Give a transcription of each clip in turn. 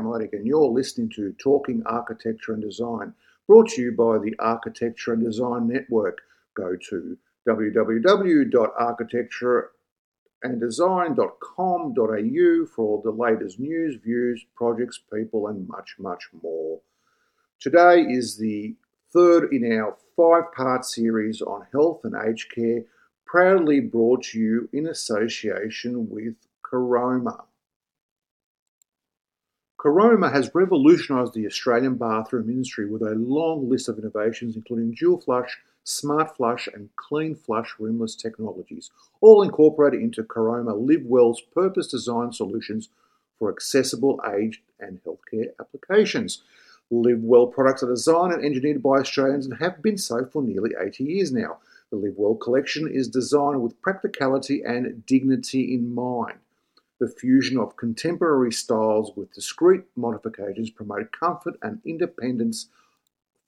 Miletic, and you're listening to Talking Architecture and Design, brought to you by the Architecture and Design Network. Go to www.architectureanddesign.com.au for all the latest news, views, projects, people, and much, much more. Today is the third in our five part series on health and aged care, proudly brought to you in association with Caroma. Caroma has revolutionised the Australian bathroom industry with a long list of innovations, including dual flush, smart flush, and clean flush rimless technologies, all incorporated into Caroma Live Well's purpose designed solutions for accessible aged and healthcare applications. Live Well products are designed and engineered by Australians and have been so for nearly 80 years now. The Live Well collection is designed with practicality and dignity in mind. The fusion of contemporary styles with discreet modifications promote comfort and independence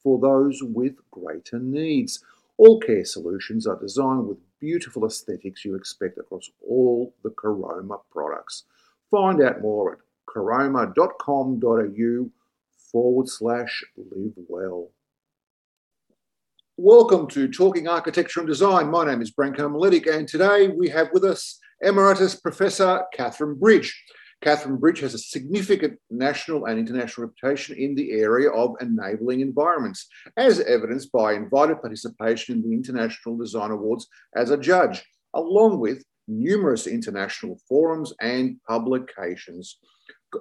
for those with greater needs. All care solutions are designed with beautiful aesthetics you expect across all the Caroma products. Find out more at caroma.com.au forward slash live well. Welcome to Talking Architecture and Design. My name is Branko Miletic, and today we have with us Emeritus Professor Catherine Bridge. Catherine Bridge has a significant national and international reputation in the area of enabling environments, as evidenced by invited participation in the International Design Awards as a judge, along with numerous international forums and publications.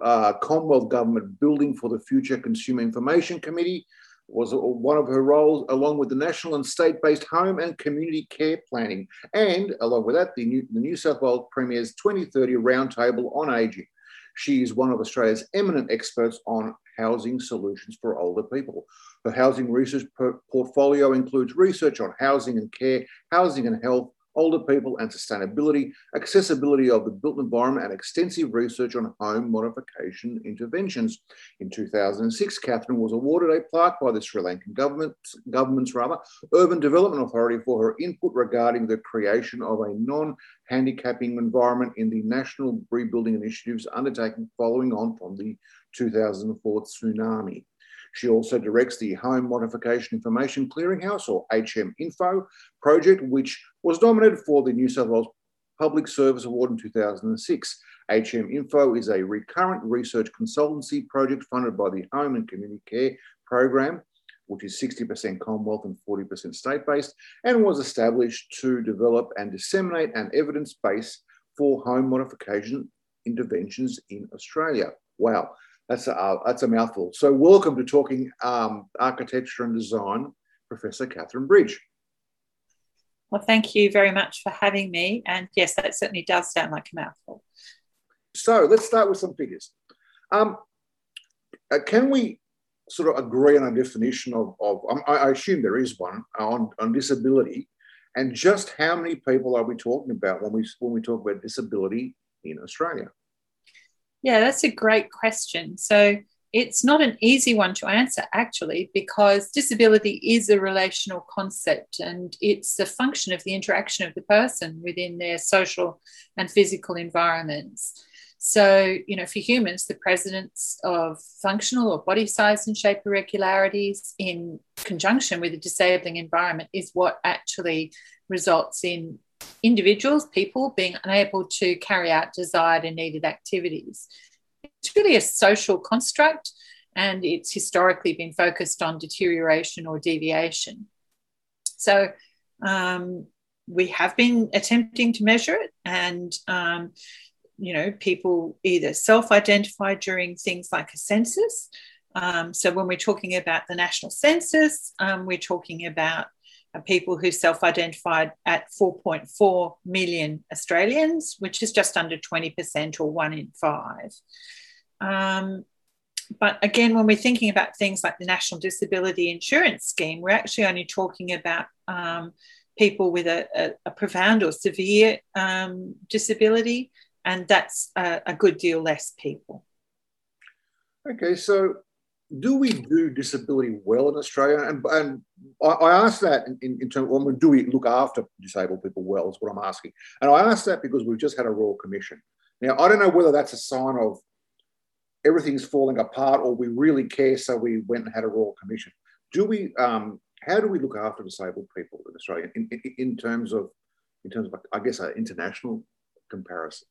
Uh, Commonwealth Government Building for the Future Consumer Information Committee, was one of her roles, along with the national and state based home and community care planning, and along with that, the New, the New South Wales Premier's 2030 Roundtable on Ageing. She is one of Australia's eminent experts on housing solutions for older people. Her housing research portfolio includes research on housing and care, housing and health, older people and sustainability, accessibility of the built environment, and extensive research on home modification interventions. In 2006, Catherine was awarded a plaque by the Sri Lankan government, government's rather, Urban Development Authority for her input regarding the creation of a non-handicapping environment in the national rebuilding initiatives undertaken following on from the 2004 tsunami. She also directs the Home Modification Information Clearinghouse, or HM Info, project, which was nominated for the New South Wales Public Service Award in 2006. HM Info is a recurrent research consultancy project funded by the Home and Community Care Program, which is 60% Commonwealth and 40% state based, and was established to develop and disseminate an evidence base for home modification interventions in Australia. Wow. That's a, uh, that's a mouthful. So, welcome to Talking um, Architecture and Design, Professor Catherine Bridge. Well, thank you very much for having me. And yes, that certainly does sound like a mouthful. So, let's start with some figures. Um, uh, can we sort of agree on a definition of, of um, I, I assume there is one, on, on disability? And just how many people are we talking about when we, when we talk about disability in Australia? Yeah, that's a great question. So it's not an easy one to answer, actually, because disability is a relational concept and it's a function of the interaction of the person within their social and physical environments. So, you know, for humans, the presence of functional or body size and shape irregularities in conjunction with a disabling environment is what actually results in individuals, people being unable to carry out desired and needed activities. It's really a social construct and it's historically been focused on deterioration or deviation. So um, we have been attempting to measure it and um, you know people either self-identify during things like a census um, so when we're talking about the national census um, we're talking about people who self identified at 4.4 million Australians, which is just under 20% or one in five. Um, but again, when we're thinking about things like the National Disability Insurance Scheme, we're actually only talking about um, people with a, a, a, profound or severe um, disability, and that's a, a good deal less people. Okay, so do we do disability well in Australia? And, and I, I ask that in, in, terms of do we look after disabled people well, is what I'm asking. And I ask that because we've just had a Royal Commission. Now, I don't know whether that's a sign of everything's falling apart, or we really care, so we went and had a royal commission. Do we? Um, how do we look after disabled people in Australia in, in, in terms of, in terms of, I guess, an international comparison?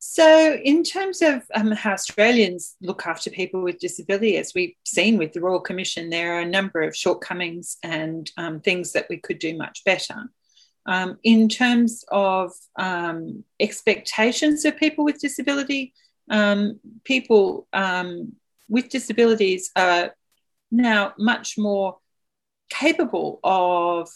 So, in terms of um, how Australians look after people with disability, as we've seen with the Royal Commission, there are a number of shortcomings and um, things that we could do much better. Um, in terms of um, expectations of people with disability, um, people um, with disabilities are now much more capable of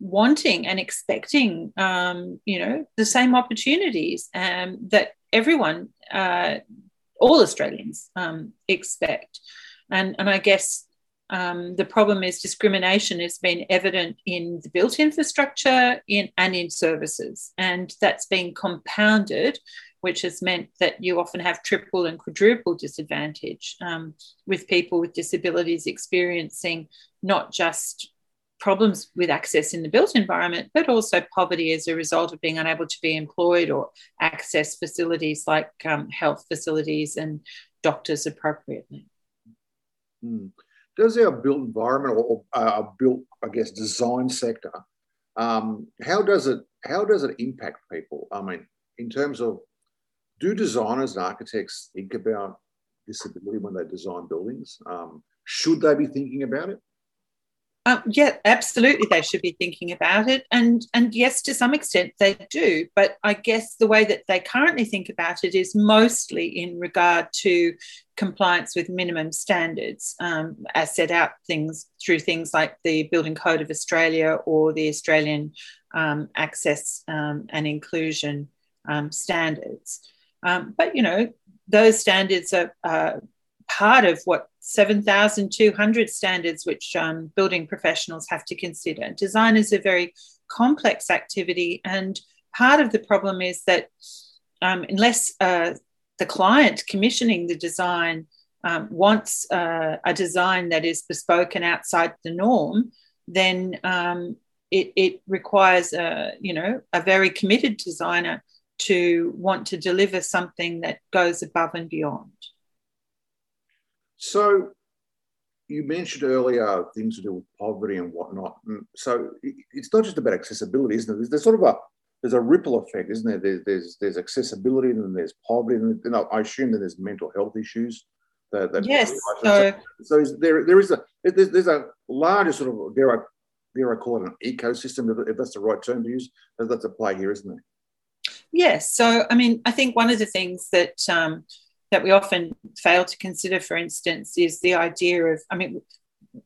wanting and expecting, um, you know, the same opportunities um, that everyone, uh, all Australians um, expect. And, and I guess um, the problem is discrimination has been evident in the built infrastructure in, and in services. And that's been compounded, which has meant that you often have triple and quadruple disadvantage um, with people with disabilities experiencing not just problems with access in the built environment, but also poverty as a result of being unable to be employed or access facilities like um, health facilities and doctors appropriately. Hmm. Does our built environment or uh, built, I guess, design sector, um, how does it how does it impact people? I mean, in terms of do designers and architects think about disability when they design buildings? Um, should they be thinking about it? Um, yeah, absolutely. They should be thinking about it, and and yes, to some extent they do. But I guess the way that they currently think about it is mostly in regard to compliance with minimum standards, um, as set out things through things like the Building Code of Australia or the Australian um, Access um, and Inclusion um, standards. Um, but you know, those standards are. Uh, part of what 7,200 standards which um, building professionals have to consider. Design is a very complex activity, and part of the problem is that um, unless uh, the client commissioning the design um, wants uh, a design that is bespoke and outside the norm, then um, it, it, requires a you know a very committed designer to want to deliver something that goes above and beyond. So you mentioned earlier things to do with poverty and whatnot. So it's not just about accessibility, isn't it? There's, there's, sort of a there's a ripple effect, isn't there? There's there's, there's accessibility and then there's poverty, and then I assume that there's mental health issues. That, that yes. So, so there there is a there's, there's a larger sort of dare I dare I call it an ecosystem if that's the right term to use. That's a play here, isn't it? Yes. So I mean, I think one of the things that um, that we often fail to consider, for instance, is the idea of, I mean,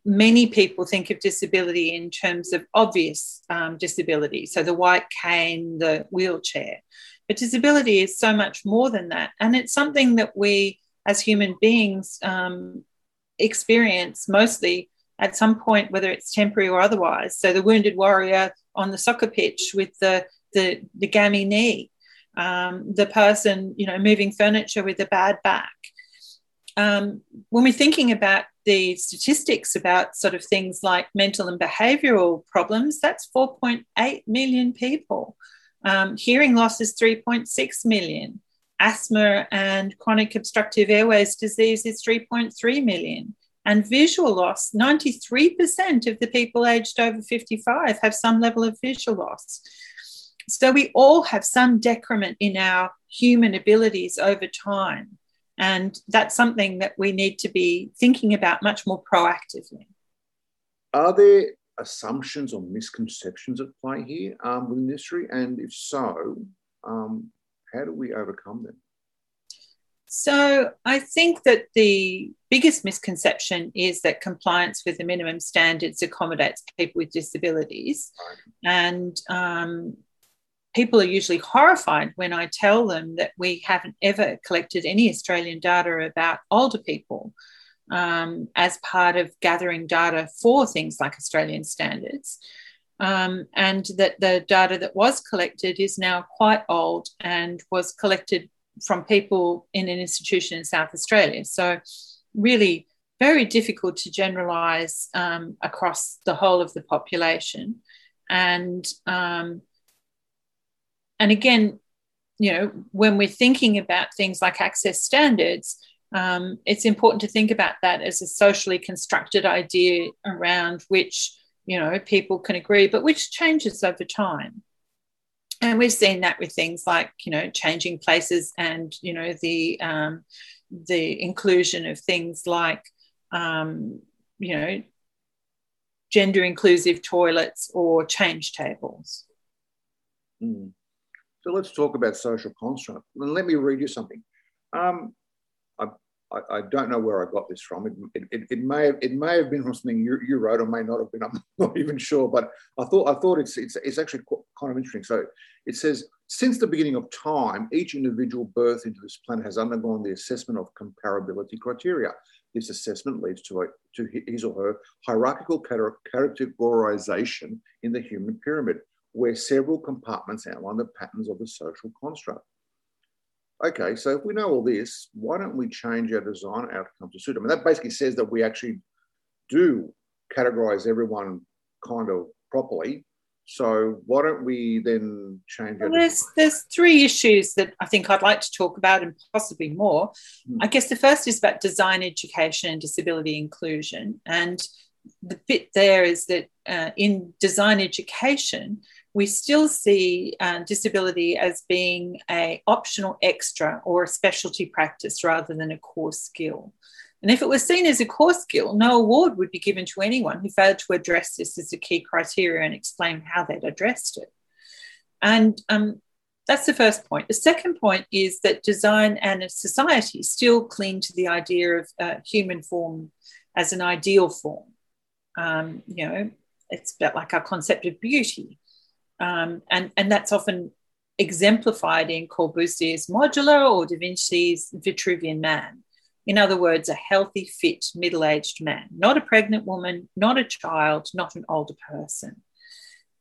many people think of disability in terms of obvious um, disability, so the white cane, the wheelchair. But disability is so much more than that. And it's something that we as human beings um, experience mostly at some point, whether it's temporary or otherwise. So the wounded warrior on the soccer pitch with the, the, the gammy knee um, the person, you know, moving furniture with a bad back. Um, when we're thinking about the statistics about sort of things like mental and behavioural problems, that's 4.8 million people. Um, hearing loss is 3.6 million. Asthma and chronic obstructive airways disease is 3.3 million. And visual loss, 93% of the people aged over 55 have some level of visual loss. So we all have some decrement in our human abilities over time. And that's something that we need to be thinking about much more proactively. Are there assumptions or misconceptions at play here um, with industry? And if so, um, how do we overcome them? So, I think that the biggest misconception is that compliance with the minimum standards accommodates people with disabilities. Right. And um, people are usually horrified when I tell them that we haven't ever collected any Australian data about older people um, as part of gathering data for things like Australian standards. Um, and that the data that was collected is now quite old and was collected from people in an institution in South Australia. So, really, very difficult to generalize um, across the whole of the population. And um, and again, you know, when we're thinking about things like access standards, um, it's important to think about that as a socially constructed idea around which you know people can agree, but which changes over time. And we've seen that with things like you know changing places and you know the um, the inclusion of things like um, you know gender inclusive toilets or change tables. Mm. So let's talk about social construct. And let me read you something. Um, I, I, don't know where I got this from. It, it, it, may have it may have been from something you, you wrote, or may not have been. I'm not even sure. But I thought I thought it's it's, it's actually kind of interesting. So it says since the beginning of time, each individual birth into this planet has undergone the assessment of comparability criteria. This assessment leads to a, to his or her hierarchical categorization in the human pyramid, where several compartments outline the patterns of the social construct okay, so if we know all this, why don't we change our design outcome to suit them? And that basically says that we actually do categorize everyone kind of properly. So why don't we then change well, there's there's three issues that I think I'd like to talk about and possibly more. Hmm. I guess the first is about design education and disability inclusion. And the bit there is that uh, in design education, we still see uh, disability as being a optional extra or a specialty practice rather than a core skill. And if it was seen as a core skill, no award would be given to anyone who failed to address this as a key criteria and explain how they'd addressed it. And um, that's the first point. The second point is that design and society still cling to the idea of uh, human form as an ideal form. Um, you know, it's about like our concept of beauty. Um, and, and that's often exemplified in Corbusier's Modulor or Da Vinci's Vitruvian man. In other words, a healthy, fit, middle aged man, not a pregnant woman, not a child, not an older person.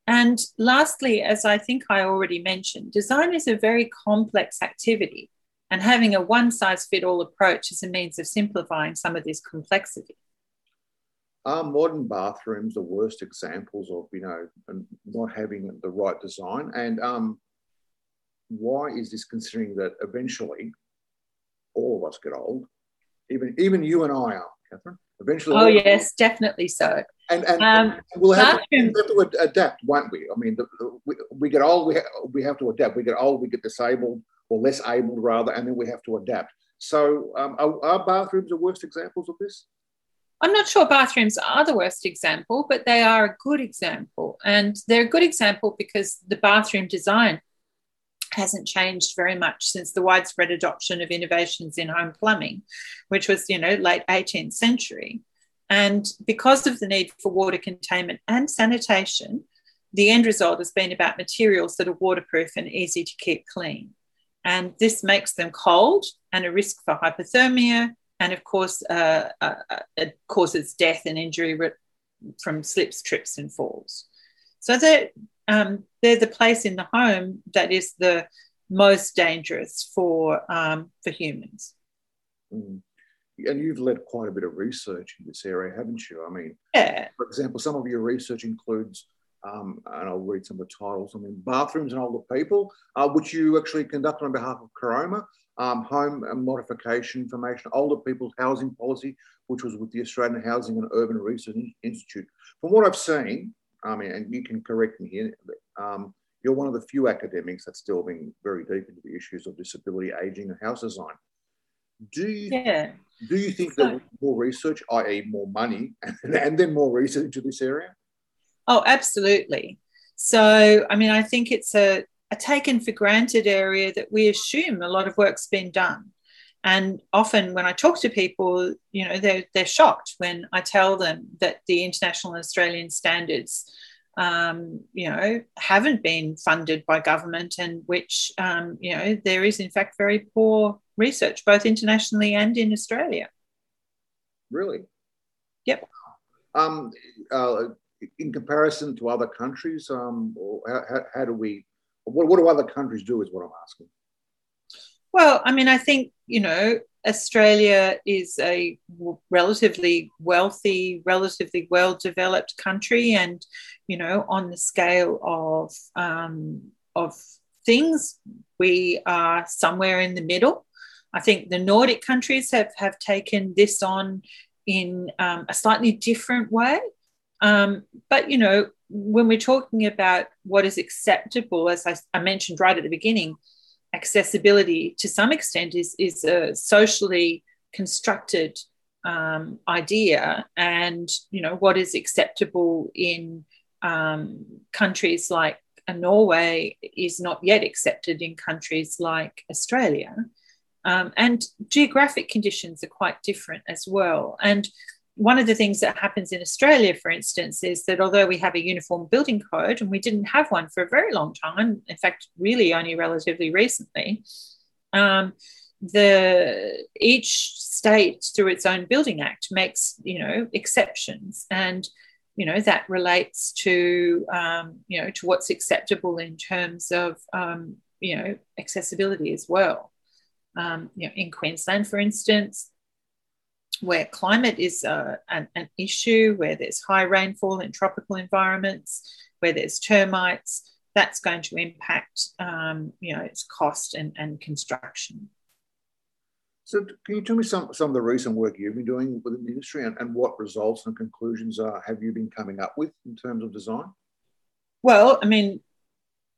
And lastly, as I think I already mentioned, design is a very complex activity, and having a one size fit all approach is a means of simplifying some of this complexity are modern bathrooms the worst examples of you know not having the right design? And um, why is this considering that eventually all of us get old? Even even you and i are catherine. Eventually oh yes definitely so. And and, um, we'll have, to, we'll have, to, adapt won't we? I mean the, we, we get old we, ha- we have to adapt. We get old we get disabled or less able rather and then we have to adapt. So um, are, are bathrooms the worst examples of this I'm not sure bathrooms are the worst example, but they are a good example. And they're a good example because the bathroom design hasn't changed very much since the widespread adoption of innovations in home plumbing, which was, you know, late 18th century. And because of the need for water containment and sanitation, the end result has been about materials that are waterproof and easy to keep clean. And this makes them cold and a risk for hypothermia, and of course, uh, uh, uh, it causes death and injury from slips, trips, and falls. So they're, um, they're the place in the home that is the most dangerous for, um, for humans. Mm. And you've led quite a bit of research in this area, haven't you? I mean, yeah. for example, some of your research includes um, and I'll read some of the titles. I mean, bathrooms and older people, uh, which you actually conducted on behalf of Caroma, um, home modification information, older people's housing policy, which was with the Australian Housing and Urban Research Institute. From what I've seen, I mean, and you can correct me here, um, you're one of the few academics that's still being very deep into the issues of disability, aging, and house design. Do you, yeah. do you think that more research, i.e., more money, and, and then more research into this area? Oh, absolutely. So, I mean, I think it's a a taken for granted area that we assume a lot of work's been done. And often when I talk to people, you know, they're, they're shocked when I tell them that the international and Australian standards, um, you know, haven't been funded by government and which, um, you know, there is in fact very poor research, both internationally and in Australia. Really? Yep. Um, uh, in comparison to other countries, um, how, how do we what, what do other countries do is what I'm asking. Well, I mean, I think, you know, Australia is a relatively wealthy, relatively well developed country. And, you know, on the scale of, um, of things, we are somewhere in the middle. I think the Nordic countries have, have taken this on in um, a slightly different way. Um, but, you know, when we're talking about what is acceptable, as I, I, mentioned right at the beginning, accessibility to some extent is, is a socially constructed um, idea. And, you know, what is acceptable in um, countries like Norway is not yet accepted in countries like Australia. Um, and geographic conditions are quite different as well. And one of the things that happens in Australia, for instance, is that although we have a uniform building code, and we didn't have one for a very long time, in fact, really only relatively recently, um, the each state through its own building act makes you know exceptions. And you know that relates to um, you know to what's acceptable in terms of um, you know accessibility as well. Um, you know, in Queensland, for instance, where climate is uh, an, an, issue, where there's high rainfall in tropical environments, where there's termites, that's going to impact, um, you know, its cost and, and construction. So, can you tell me some, some of the recent work you've been doing within the industry and, and what results and conclusions are, have you been coming up with in terms of design? Well, I mean,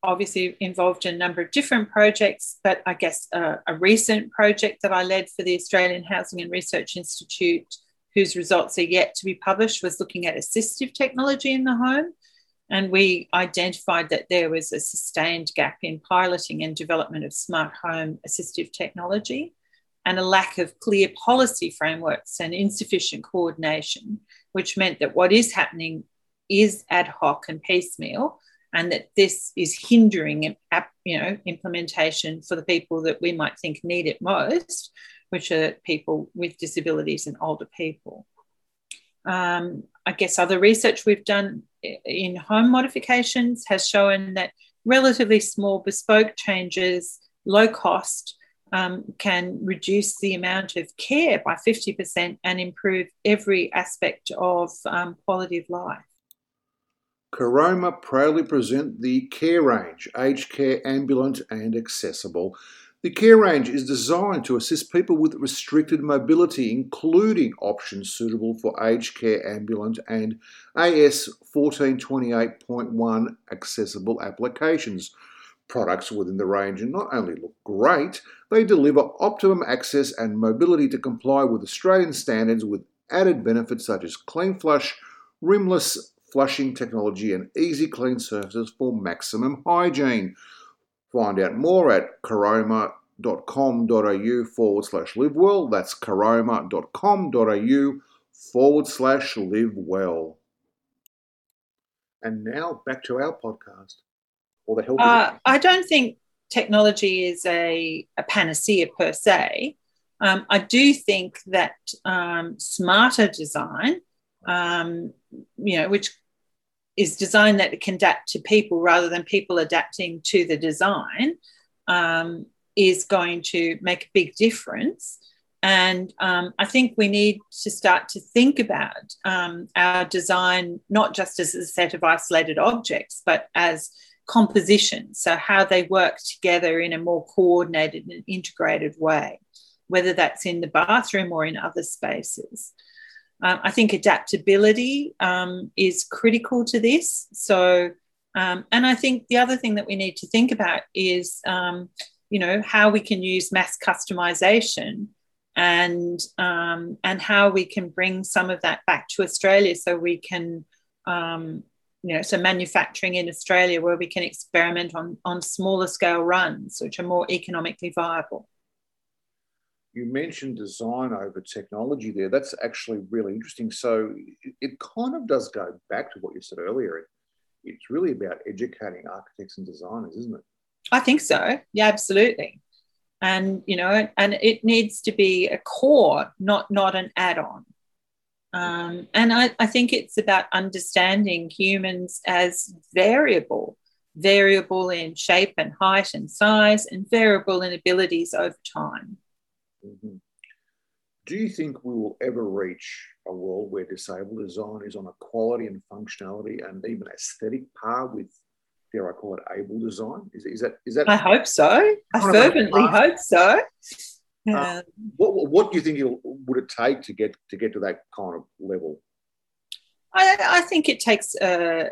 obviously involved in a number of different projects, but I guess a recent project that I led for the Australian Housing and Research Institute, whose results are yet to be published, was looking at assistive technology in the home. And we identified that there was a sustained gap in piloting and development of smart home assistive technology and a lack of clear policy frameworks and insufficient coordination, which meant that what is happening is ad hoc and piecemeal and that this is hindering you know implementation for the people that we might think need it most which are people with disabilities and older people. Um, i guess other research we've done in home modifications has shown that relatively small bespoke changes low cost um, can reduce the amount of care by 50% and improve every aspect of um, quality of life Caroma proudly present the Care Range, aged care ambulant and accessible. The Care Range is designed to assist people with restricted mobility, including options suitable for aged care ambulant and AS 1428.1 accessible applications. Products within the range not only look great, they deliver optimum access and mobility to comply with Australian standards with added benefits such as clean flush, rimless flushing technology and easy clean surfaces for maximum hygiene. Find out more at caroma.com.au forward slash live well. That's caroma.com.au forward slash live well. And now back to our podcast or the health. Uh, I don't think technology is a, a panacea per se. Um, I do think that um, smarter design, um, you know, which is design that can adapt to people rather than people adapting to the design um, is going to make a big difference. And um, I think we need to start to think about um, our design not just as a set of isolated objects, but as compositions. So, how they work together in a more coordinated and integrated way, whether that's in the bathroom or in other spaces. Um, I think adaptability um, is critical to this. So, um, and I think the other thing that we need to think about is, um, you know, how we can use mass customization and um, and how we can bring some of that back to Australia, so we can, um, you know, so manufacturing in Australia where we can experiment on on smaller scale runs, which are more economically viable you mentioned design over technology there. That's actually really interesting. So it kind of does go back to what you said earlier. It's really about educating architects and designers, isn't it? I think so. Yeah, absolutely. And you know, and it needs to be a core, not not an add-on. Um, and I, I think it's about understanding humans as variable, variable in shape and height and size, and variable in abilities over time. Mm-hmm. Do you think we will ever reach a world where disabled design is on a quality and functionality and even aesthetic par with dare I call it, able design? Is, is that is that? I hope so. I fervently hope so. Uh, what, what do you think it would it take to get to get to that kind of level? I, I think it takes a,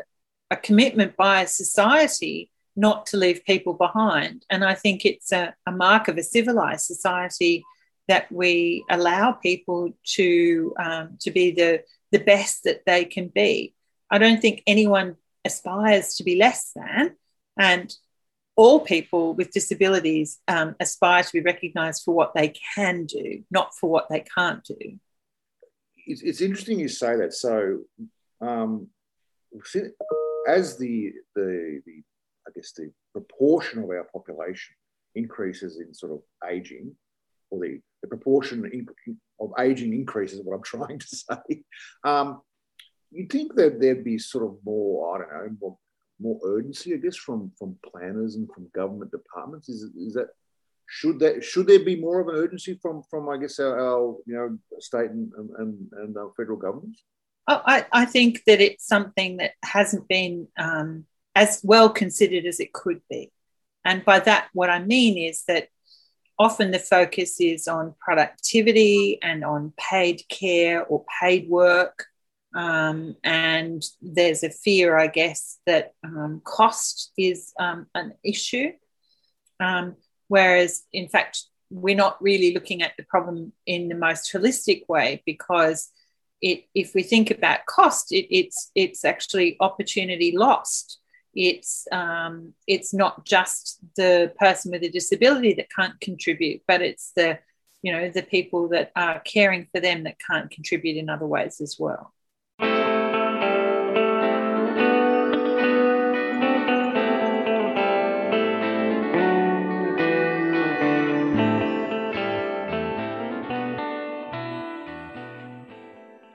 a commitment by society not to leave people behind. And I think it's a, a mark of a civilized society that we allow people to um, to be the the best that they can be. I don't think anyone aspires to be less than, and all people with disabilities um, aspire to be recognised for what they can do, not for what they can't do. It's, it's interesting you say that. So, um, as the, the the I guess the proportion of our population increases in sort of aging, or the, the proportion of aging increases, what I'm trying to say. Um, you'd think that there'd be sort of more, I don't know, more, more urgency, I guess, from from planners and from government departments. Is, is that should that should there be more of an urgency from from I guess our, our you know state and and, and federal governments? Oh, I, I think that it's something that hasn't been um, as well considered as it could be. And by that, what I mean is that often the focus is on productivity and on paid care or paid work. Um, and there's a fear, I guess, that um, cost is um, an issue. Um, whereas, in fact, we're not really looking at the problem in the most holistic way because it, if we think about cost, it, it's, it's actually opportunity lost it's um, it's not just the person with a disability that can't contribute, but it's the you know the people that are caring for them that can't contribute in other ways as well.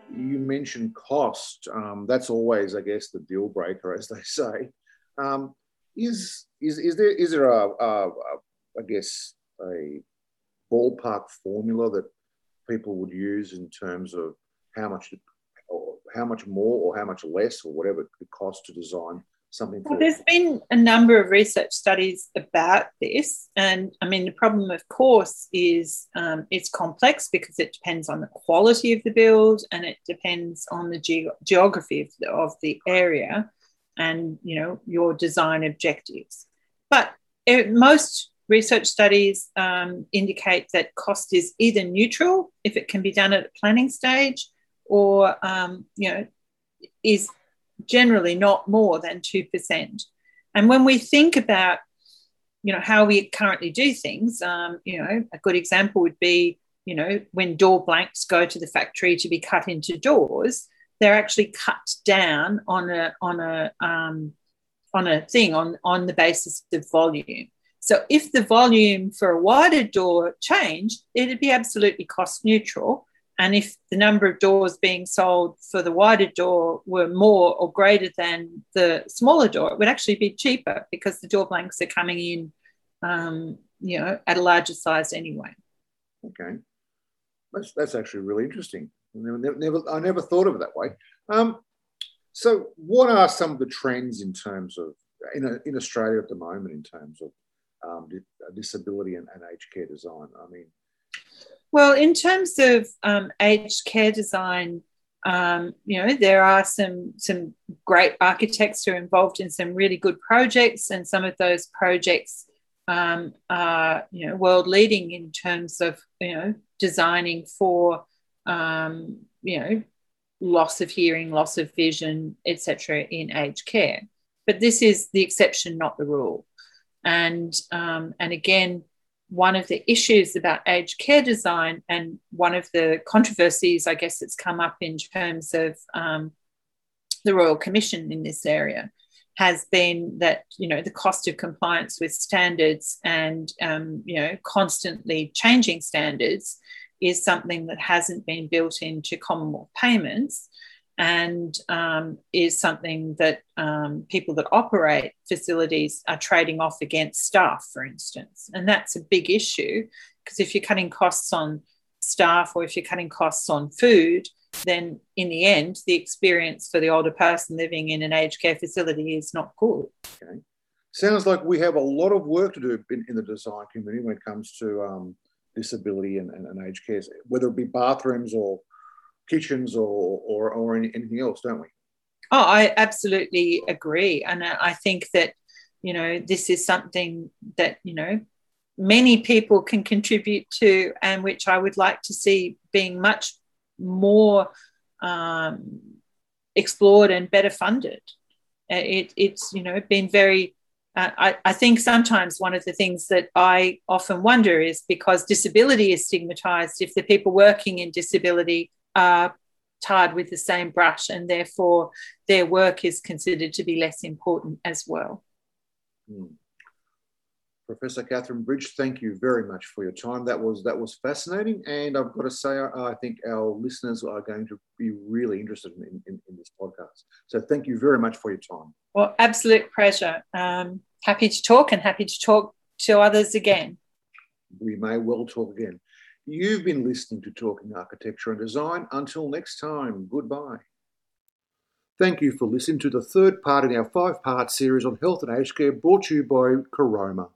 You mentioned cost. Um, that's always, I guess, the deal breaker, as they say. Um, is is is there is there a, a, a I guess a ballpark formula that people would use in terms of how much or how much more or how much less or whatever it could cost to design something well, there's been a number of research studies about this. And i mean the problem of course is um, it's complex because it depends on the quality of the build and it depends on the ge- geography of the, of the area and you know your design objectives. But it, most research studies um, indicate that cost is either neutral if it can be done at a planning stage, or um, you know is generally not more than two percent. And when we think about you know how we currently do things, um, you know a good example would be you know when door blanks go to the factory to be cut into doors they're actually cut down on a on a um, on a thing on on the basis of volume. So if the volume for a wider door changed, it'd be absolutely cost neutral. And if the number of doors being sold for the wider door were more or greater than the smaller door, it would actually be cheaper because the door blanks are coming in, um, you know, at a larger size anyway. Okay, that's that's actually really interesting. Never, I never thought of it that way. Um, so, what are some of the trends in terms of in, in Australia at the moment in terms of um, disability and, and aged care design? I mean, well, in terms of um, aged care design, um, you know, there are some some great architects who are involved in some really good projects, and some of those projects um, are you know world leading in terms of you know designing for um, you know, loss of hearing, loss of vision, etc., in aged care. But this is the exception, not the rule. And um, and again, one of the issues about aged care design, and one of the controversies, I guess, that's come up in terms of um, the Royal Commission in this area, has been that you know the cost of compliance with standards and um, you know constantly changing standards is something that hasn't been built into Commonwealth payments and um, is something that um, people that operate facilities are trading off against staff, for instance. And that's a big issue because if you're cutting costs on staff or if you're cutting costs on food, then in the end, the experience for the older person living in an aged care facility is not good. Okay. sounds like we have a lot of work to do in, in the design community when it comes to um, disability and, and, and, aged care, whether it be bathrooms or kitchens or, or, or anything else, don't we? Oh, I absolutely agree. And I think that, you know, this is something that, you know, many people can contribute to and which I would like to see being much more um, explored and better funded. It, it's, you know, been very uh, I, I, think sometimes one of the things that I often wonder is because disability is stigmatized, if the people working in disability are tarred with the same brush and therefore their work is considered to be less important as well. Hmm. Professor Catherine Bridge, thank you very much for your time. That was that was fascinating, and I've got to say, I, I think our listeners are going to be really interested in, in, in, this podcast. So, thank you very much for your time. Well, absolute pleasure. Um, happy to talk, and happy to talk to others again. We may well talk again. You've been listening to Talking Architecture and Design. Until next time, goodbye. Thank you for listening to the third part in our five part series on health and aged care brought to you by Caroma.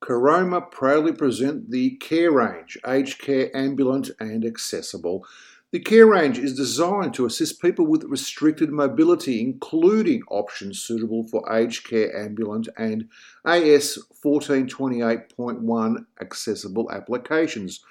Caroma proudly present the Care Range, aged care ambulant and accessible. The Care Range is designed to assist people with restricted mobility, including options suitable for aged care ambulant and AS 1428.1 accessible applications.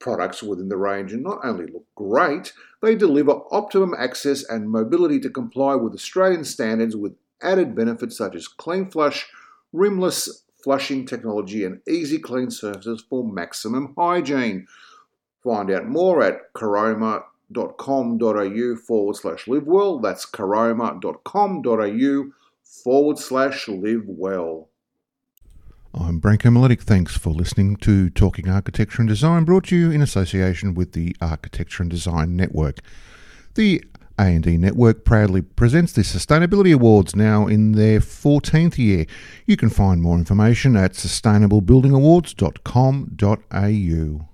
Products within the range not only look great, they deliver optimum access and mobility to comply with Australian standards with added benefits such as clean flush, rimless flushing technology, and easy clean surfaces for maximum hygiene. Find out more at caroma.com.au forward slash live well. That's caroma.com.au forward slash live well. I'm Branko Miletic. Thanks for listening to Talking Architecture and Design, brought to you in association with the Architecture and Design Network. The a&D Network proudly presents the Sustainability Awards now in their 14th year. You can find more information at sustainablebuildingawards.com.au.